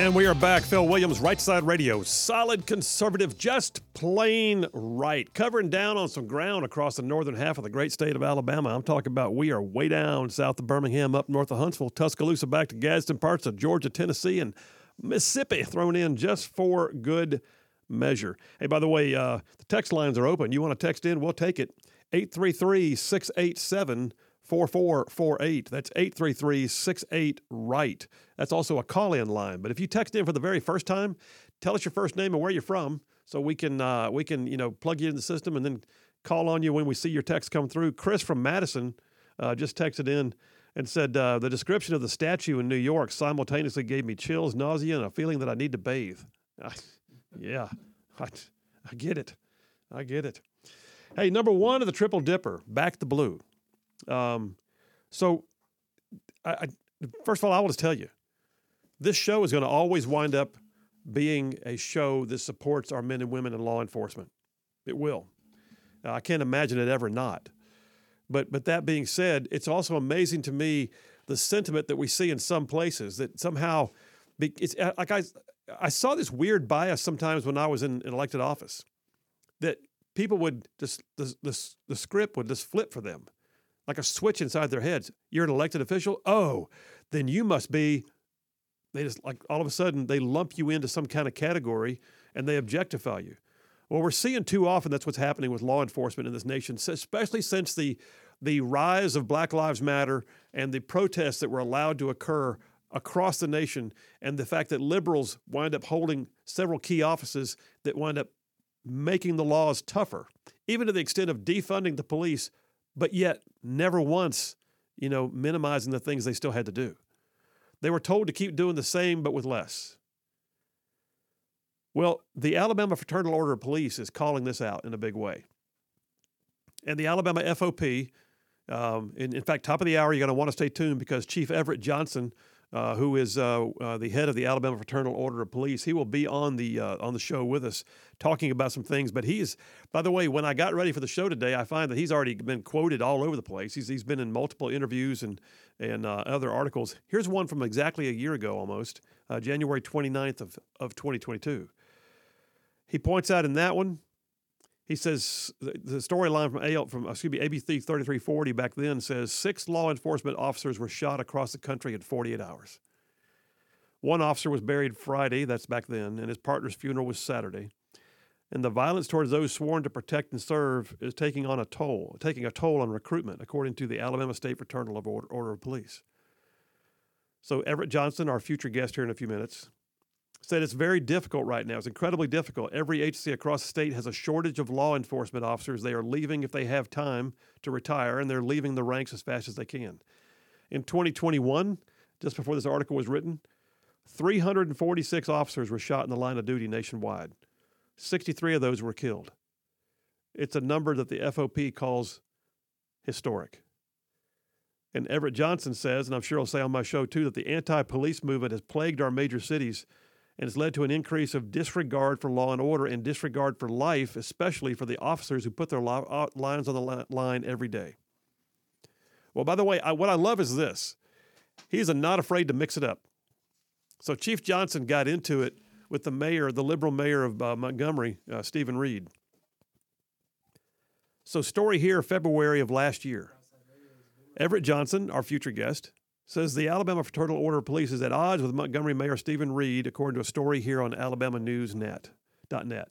And we are back. Phil Williams, Right Side Radio. Solid conservative, just plain right. Covering down on some ground across the northern half of the great state of Alabama. I'm talking about we are way down south of Birmingham, up north of Huntsville, Tuscaloosa, back to Gadsden, parts of Georgia, Tennessee, and Mississippi thrown in just for good measure. Hey, by the way, uh, the text lines are open. You want to text in? We'll take it. 833 687 4448. That's 833 68 right. That's also a call in line. But if you text in for the very first time, tell us your first name and where you're from so we can uh, we can you know plug you in the system and then call on you when we see your text come through. Chris from Madison uh, just texted in and said uh, the description of the statue in New York simultaneously gave me chills, nausea, and a feeling that I need to bathe. yeah, I, I get it. I get it. Hey, number one of the Triple Dipper, Back the Blue. Um, so, I, I, first of all, I will just tell you, this show is going to always wind up being a show that supports our men and women in law enforcement. It will. I can't imagine it ever not. But but that being said, it's also amazing to me the sentiment that we see in some places that somehow it's uh, like I I saw this weird bias sometimes when I was in, in elected office that people would just the, the, the script would just flip for them like a switch inside their heads. You're an elected official? Oh, then you must be. They just like all of a sudden they lump you into some kind of category and they objectify you. Well, we're seeing too often that's what's happening with law enforcement in this nation, especially since the the rise of Black Lives Matter and the protests that were allowed to occur across the nation, and the fact that liberals wind up holding several key offices that wind up making the laws tougher, even to the extent of defunding the police but yet never once, you know, minimizing the things they still had to do. They were told to keep doing the same, but with less. Well, the Alabama Fraternal Order of Police is calling this out in a big way. And the Alabama FOP, um, in, in fact, top of the hour, you're going to want to stay tuned because Chief Everett Johnson uh, who is uh, uh, the head of the Alabama Fraternal Order of Police. He will be on the uh, on the show with us, talking about some things. But he's, by the way, when I got ready for the show today, I find that he's already been quoted all over the place. He's he's been in multiple interviews and and uh, other articles. Here's one from exactly a year ago, almost January 29th of of 2022. He points out in that one he says the storyline from from excuse me ABC 3340 back then says six law enforcement officers were shot across the country in 48 hours. One officer was buried Friday, that's back then, and his partner's funeral was Saturday. And the violence towards those sworn to protect and serve is taking on a toll, taking a toll on recruitment, according to the Alabama State Fraternal Order, Order of Police. So Everett Johnson, our future guest here in a few minutes, said it's very difficult right now. It's incredibly difficult. Every agency across the state has a shortage of law enforcement officers. They are leaving if they have time to retire, and they're leaving the ranks as fast as they can. In 2021, just before this article was written, 346 officers were shot in the line of duty nationwide. 63 of those were killed. It's a number that the FOP calls historic. And Everett Johnson says, and I'm sure I'll say on my show too, that the anti police movement has plagued our major cities and has led to an increase of disregard for law and order and disregard for life, especially for the officers who put their uh, lives on the line every day. Well, by the way, I, what I love is this he's not afraid to mix it up. So Chief Johnson got into it with the mayor, the liberal mayor of uh, Montgomery, uh, Steven Reed. So, story here, February of last year. Everett Johnson, our future guest, says the Alabama Fraternal Order of Police is at odds with Montgomery Mayor Steven Reed, according to a story here on alabamanews.net.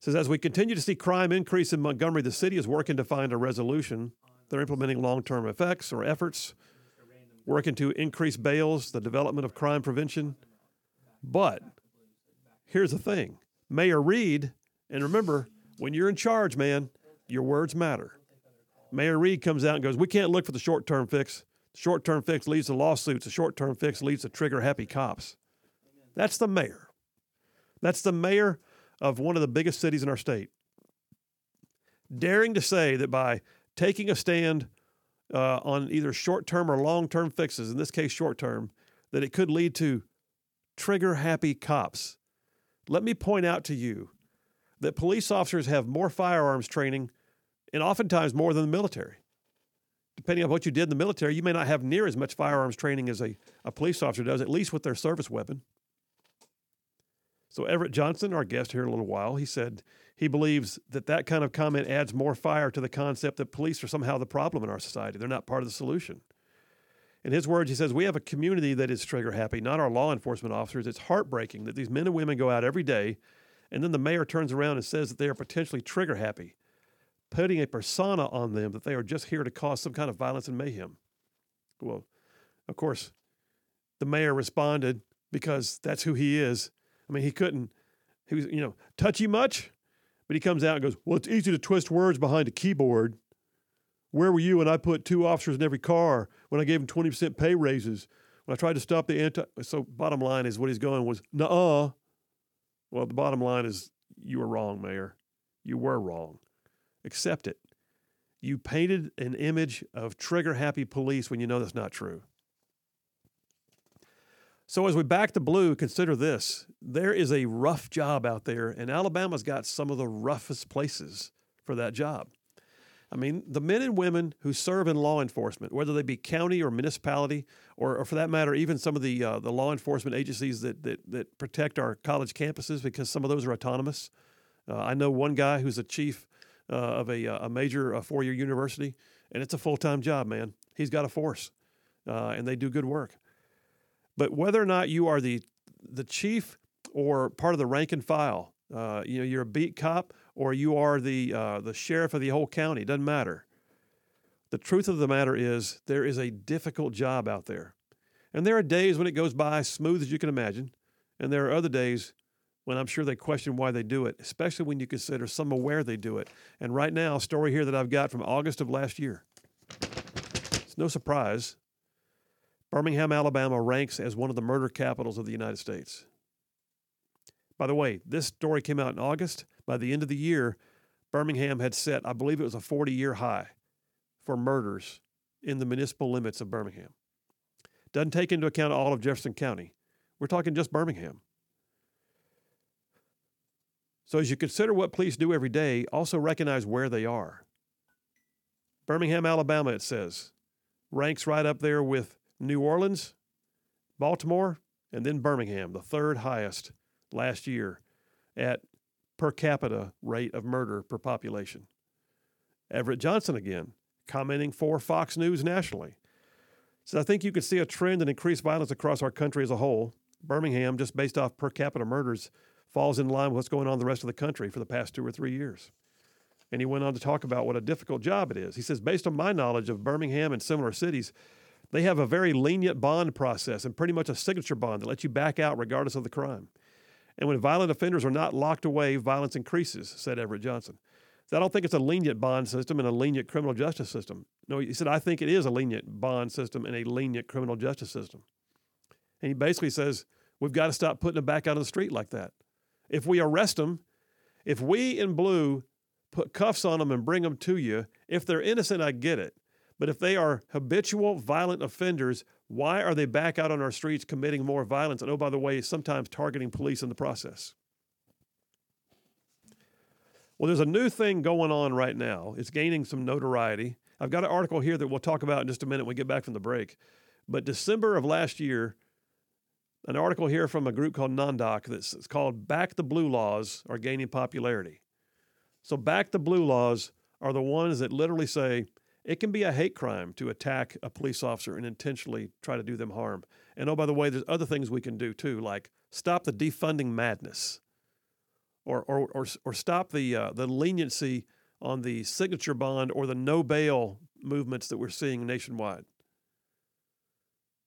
Says as we continue to see crime increase in Montgomery, the city is working to find a resolution. They're implementing long-term effects or efforts, working to increase bails, the development of crime prevention. But here's the thing: Mayor Reed, and remember, when you're in charge, man, your words matter. Mayor Reed comes out and goes, "We can't look for the short-term fix. Short term fix leads to lawsuits. A short term fix leads to trigger happy cops. That's the mayor. That's the mayor of one of the biggest cities in our state. Daring to say that by taking a stand uh, on either short term or long term fixes, in this case short term, that it could lead to trigger happy cops. Let me point out to you that police officers have more firearms training and oftentimes more than the military. Depending on what you did in the military, you may not have near as much firearms training as a, a police officer does, at least with their service weapon. So, Everett Johnson, our guest here in a little while, he said he believes that that kind of comment adds more fire to the concept that police are somehow the problem in our society. They're not part of the solution. In his words, he says, We have a community that is trigger happy, not our law enforcement officers. It's heartbreaking that these men and women go out every day and then the mayor turns around and says that they are potentially trigger happy, putting a persona on them that they are just here to cause some kind of violence and mayhem. Well, of course, the mayor responded because that's who he is. I mean, he couldn't, he was, you know, touchy much, but he comes out and goes, Well, it's easy to twist words behind a keyboard. Where were you when I put two officers in every car, when I gave them 20% pay raises, when I tried to stop the anti. So, bottom line is what he's going was, Nuh uh. Well, the bottom line is you were wrong, Mayor. You were wrong. Accept it. You painted an image of trigger happy police when you know that's not true. So, as we back to blue, consider this there is a rough job out there, and Alabama's got some of the roughest places for that job. I mean, the men and women who serve in law enforcement, whether they be county or municipality, or, or for that matter, even some of the uh, the law enforcement agencies that, that that protect our college campuses, because some of those are autonomous. Uh, I know one guy who's a chief uh, of a, uh, a major uh, four year university, and it's a full time job, man. He's got a force, uh, and they do good work. But whether or not you are the the chief or part of the rank and file, you know, you're a beat cop or you are the, the sheriff of the whole county. Doesn't matter. The truth of the matter is, there is a difficult job out there. And there are days when it goes by smooth as you can imagine. And there are other days when I'm sure they question why they do it, especially when you consider some of where they do it. And right now, a story here that I've got from August of last year. It's no surprise. Birmingham, Alabama ranks as one of the murder capitals of the United States. By the way, this story came out in August. By the end of the year, Birmingham had set, I believe it was a 40 year high for murders in the municipal limits of Birmingham. Doesn't take into account all of Jefferson County. We're talking just Birmingham. So, as you consider what police do every day, also recognize where they are. Birmingham, Alabama, it says, ranks right up there with New Orleans, Baltimore, and then Birmingham, the third highest last year at per capita rate of murder per population. Everett Johnson again, commenting for Fox News nationally. Says, I think you could see a trend in increased violence across our country as a whole. Birmingham, just based off per capita murders, falls in line with what's going on in the rest of the country for the past two or three years. And he went on to talk about what a difficult job it is. He says, based on my knowledge of Birmingham and similar cities, they have a very lenient bond process and pretty much a signature bond that lets you back out regardless of the crime. And when violent offenders are not locked away, violence increases, said Everett Johnson. So I don't think it's a lenient bond system and a lenient criminal justice system. No, he said, I think it is a lenient bond system and a lenient criminal justice system. And he basically says, we've got to stop putting them back out on the street like that. If we arrest them, if we in blue put cuffs on them and bring them to you, if they're innocent, I get it. But if they are habitual violent offenders, why are they back out on our streets committing more violence? And oh, by the way, sometimes targeting police in the process. Well, there's a new thing going on right now. It's gaining some notoriety. I've got an article here that we'll talk about in just a minute when we get back from the break. But December of last year, an article here from a group called NONDOC that's called Back the Blue Laws are gaining popularity. So, Back the Blue Laws are the ones that literally say it can be a hate crime to attack a police officer and intentionally try to do them harm. And oh, by the way, there's other things we can do too, like stop the defunding madness, or or or, or stop the uh, the leniency on the signature bond or the no bail movements that we're seeing nationwide.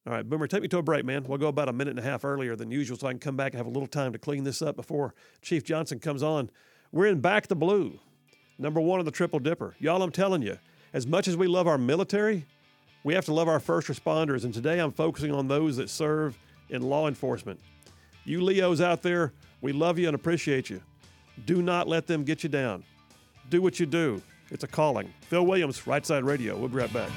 All right, Boomer, take me to a break, man. We'll go about a minute and a half earlier than usual so I can come back and have a little time to clean this up before Chief Johnson comes on. We're in Back the Blue, number one on the Triple Dipper. Y'all, I'm telling you, as much as we love our military, we have to love our first responders. And today I'm focusing on those that serve in law enforcement. You Leos out there, we love you and appreciate you. Do not let them get you down. Do what you do. It's a calling. Phil Williams, Right Side Radio. We'll be right back.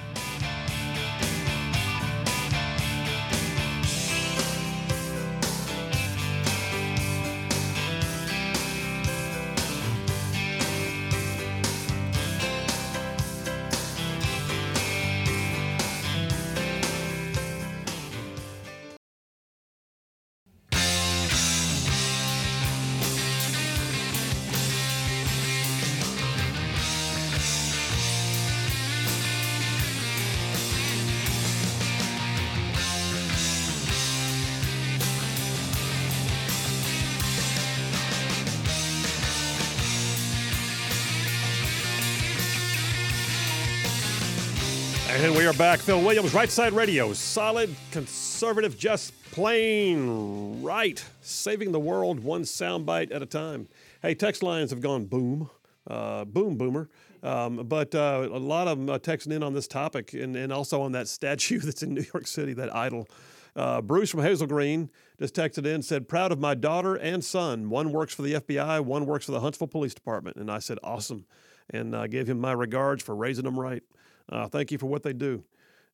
And we are back. Phil Williams, Right Side Radio. Solid, conservative, just plain right. Saving the world one soundbite at a time. Hey, text lines have gone boom. Uh, boom, boomer. Um, but uh, a lot of them uh, texting in on this topic and, and also on that statue that's in New York City, that idol. Uh, Bruce from Hazel Green just texted in said, Proud of my daughter and son. One works for the FBI, one works for the Huntsville Police Department. And I said, Awesome. And I gave him my regards for raising them right. Uh, thank you for what they do.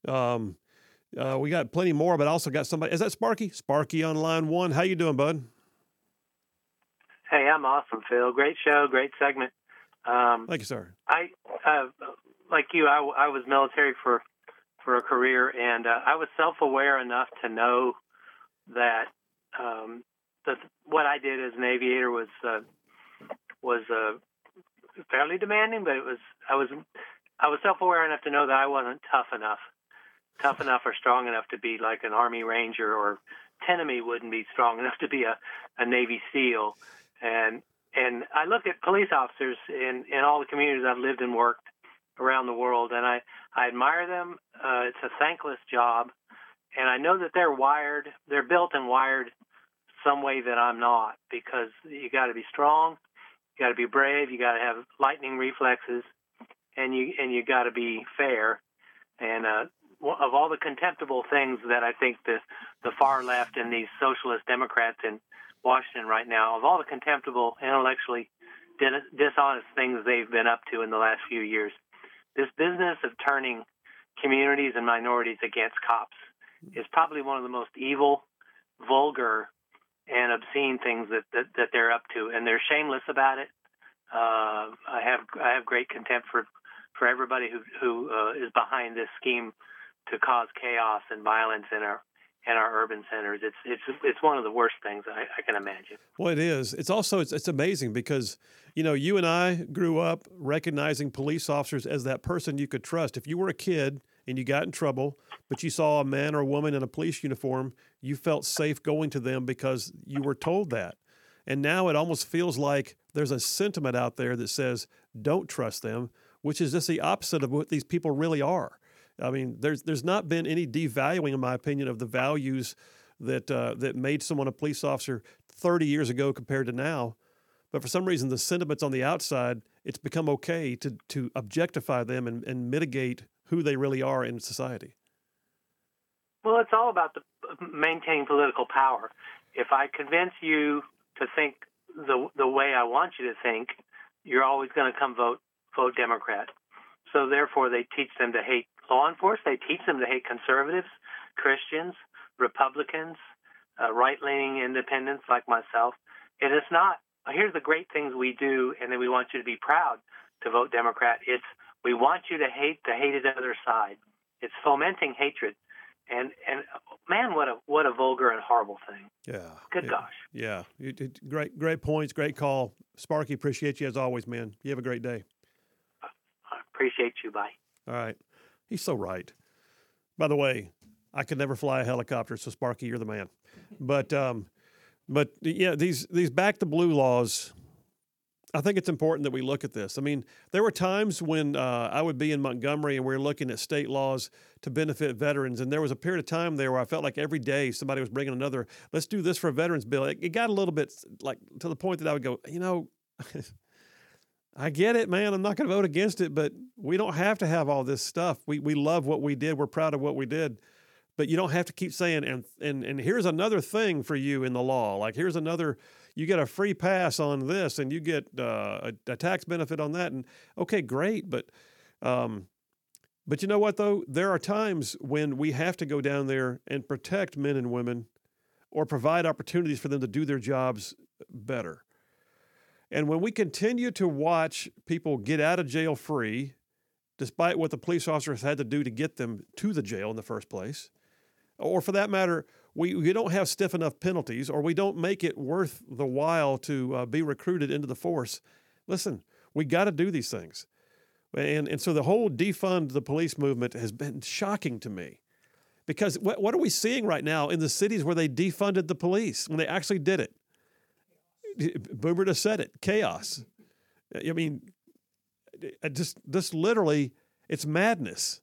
Um, uh, we got plenty more, but also got somebody. Is that Sparky? Sparky on line one. How you doing, bud? Hey, I'm awesome, Phil. Great show, great segment. Um, Thank you, sir. I, uh, like you, I, I, was military for for a career, and uh, I was self-aware enough to know that um, that what I did as an aviator was uh, was uh, fairly demanding, but it was I was I was self-aware enough to know that I wasn't tough enough, tough enough or strong enough to be like an Army Ranger, or Tenemy wouldn't be strong enough to be a, a Navy SEAL. And and I look at police officers in in all the communities I've lived and worked around the world, and I I admire them. Uh, it's a thankless job, and I know that they're wired, they're built and wired some way that I'm not, because you got to be strong, you got to be brave, you got to have lightning reflexes, and you and you got to be fair. And uh, of all the contemptible things that I think the the far left and these socialist Democrats in Washington right now, of all the contemptible, intellectually dishonest things they've been up to in the last few years, this business of turning communities and minorities against cops is probably one of the most evil, vulgar, and obscene things that, that, that they're up to, and they're shameless about it. Uh, I have I have great contempt for for everybody who who uh, is behind this scheme to cause chaos and violence in our in our urban centers. It's it's it's one of the worst things I, I, can imagine. Well, it is. It's also it's, it's amazing because you know you and I grew up recognizing police officers as that person you could trust. If you were a kid and you got in trouble, but you saw a man or a woman in a police uniform, you felt safe going to them because you were told that. And now it almost feels like there's a sentiment out there that says don't trust them which is just the opposite of what these people really are. I mean, there's there's not been any devaluing, in my opinion, of the values that uh, that made someone a police officer 30 years ago compared to now. But for some reason, the sentiments on the outside, it's become okay to to objectify them and, and mitigate who they really are in society. Well, it's all about the maintaining political power. If I convince you to think the the way I want you to think, you're always going to come vote vote Democrat. So therefore, they teach them to hate law enforcement. They teach them to hate conservatives, Christians, Republicans, uh, right-leaning independents like myself. It is not. Here's the great things we do, and then we want you to be proud to vote Democrat. It's we want you to hate the hated other side. It's fomenting hatred, and and man, what a what a vulgar and horrible thing. Yeah. Good gosh. Yeah. great great points. Great call, Sparky. Appreciate you as always, man. You have a great day. Appreciate you. Bye. All right. He's so right. By the way, I could never fly a helicopter, so Sparky, you're the man. But um, but yeah, these these back to blue laws. I think it's important that we look at this. I mean, there were times when uh, I would be in Montgomery and we were looking at state laws to benefit veterans, and there was a period of time there where I felt like every day somebody was bringing another. Let's do this for a veterans bill. It, it got a little bit like to the point that I would go, you know. I get it, man. I'm not going to vote against it, but we don't have to have all this stuff. We we love what we did. We're proud of what we did. But you don't have to keep saying and and and here's another thing for you in the law. Like here's another you get a free pass on this and you get uh, a, a, tax benefit on that and okay, great, but um but you know what though? There are times when we have to go down there and protect men and women or provide opportunities for them to do their jobs better. And when we continue to watch people get out of jail free, despite what the police officers had to do to get them to the jail in the first place, or for that matter, we, we don't have stiff enough penalties, or we don't make it worth the while to uh, be recruited into the force. Listen, we got to do these things. And, and so the whole defund the police movement has been shocking to me. Because what, what are we seeing right now in the cities where they defunded the police when they actually did it? Boomer just said it chaos. I mean, just, just literally, it's madness.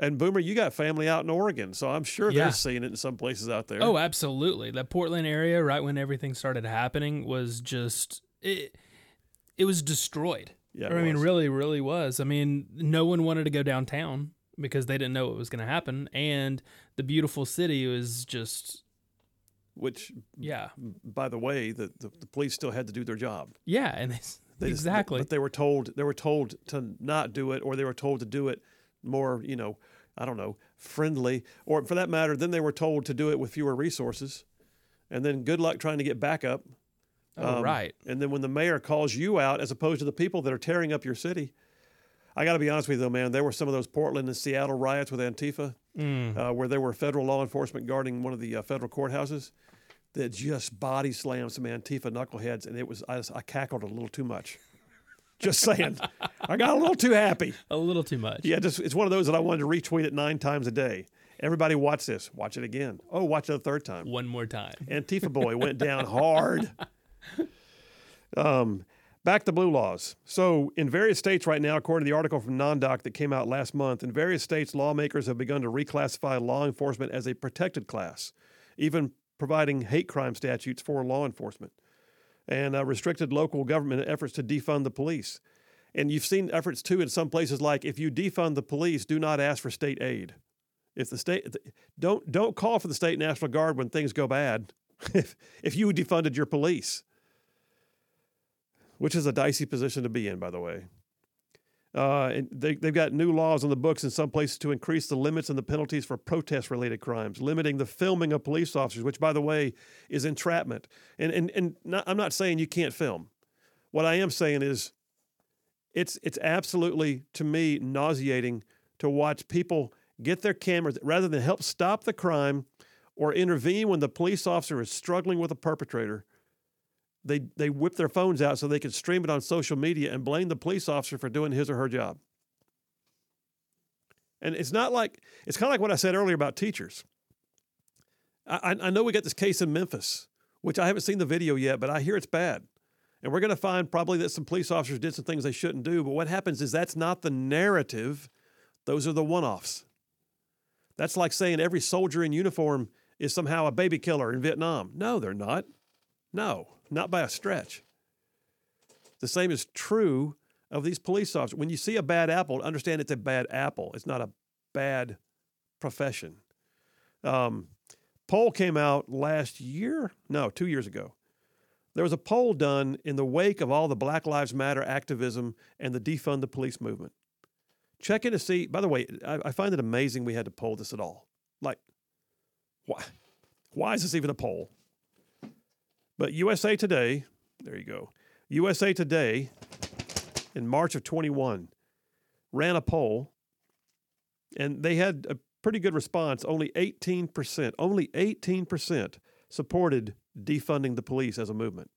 And Boomer, you got family out in Oregon, so I'm sure Yeah. they're seeing it in some places out there. Oh, absolutely. That Portland area, right when everything started happening, was just it. It was destroyed. Yeah, I mean, was. really, really was. I mean, no one wanted to go downtown because they didn't know what was going to happen, and the beautiful city was just which, yeah, by the way, the, the, the police still had to do their job. yeah, and they, They just- exactly. but they were told they were told to not do it, or they were told to do it more, you know, I don't know, friendly, or for that matter, then they were told to do it with fewer resources, and then good luck trying to get backup. oh, Um, right. And then when the mayor calls you out, as opposed to the people that are tearing up your city, I got to be honest with you, though, man. There were some of those Portland and Seattle riots with Antifa, Mm. uh, where there were federal law enforcement guarding one of the uh, federal courthouses that just body slammed some Antifa knuckleheads, and it was I, I cackled a little too much. Just saying, I got a little too happy. A little too much. Yeah, just it's one of those that I wanted to retweet it nine times a day. Everybody watch this. Watch it again. Oh, watch it a third time. One more time. Antifa boy went down hard. Um, back to blue laws. So, in various states right now, according to the article from NonDoc that came out last month, in various states, lawmakers have begun to reclassify law enforcement as a protected class, even providing hate crime statutes for law enforcement, and uh, restricted local government efforts to defund the police. And you've seen efforts too in some places like if you defund the police, do not ask for state aid. If the state don't don't call for the state national guard when things go bad. if if you defunded your police, which is a dicey position to be in, by the way. Uh, and they, they've got new laws on the books in some places to increase the limits and the penalties for protest related crimes, limiting the filming of police officers, which, by the way, is entrapment. And, and, and not, I'm not saying you can't film. What I am saying is it's, it's absolutely, to me, nauseating to watch people get their cameras rather than help stop the crime or intervene when the police officer is struggling with a perpetrator they they whip their phones out so they can stream it on social media and blame the police officer for doing his or her job. And it's not like it's kind of like what I said earlier about teachers. I, I know we got this case in Memphis, which I haven't seen the video yet, but I hear it's bad. And we're going to find probably that some police officers did some things they shouldn't do. But what happens is that's not the narrative; those are the one-offs. That's like saying every soldier in uniform is somehow a baby killer in Vietnam. No, they're not. No, not by a stretch. The same is true of these police officers. When you see a bad apple, understand it's a bad apple. It's not a bad profession. Um, poll came out last year. No, two years ago. There was a poll done in the wake of all the Black Lives Matter activism and the defund the police movement. Check in to see. By the way, I, I find it amazing we had to poll this at all. Like, why? Why is this even a poll? But USA Today, there you go. USA Today in March of 21 ran a poll and they had a pretty good response. Only 18%, only 18% supported defunding the police as a movement.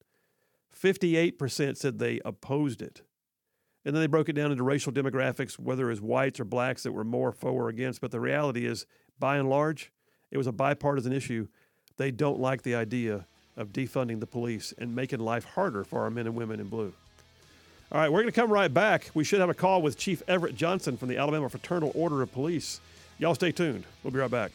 58% said they opposed it. And then they broke it down into racial demographics, whether it was whites or blacks that were more for or against. But the reality is, by and large, it was a bipartisan issue. They don't like the idea of defunding the police and making life harder for our men and women in blue. All right, we're going to come right back. We should have a call with Chief Everett Johnson from the Alabama Fraternal Order of Police. Y'all stay tuned. We'll be right back.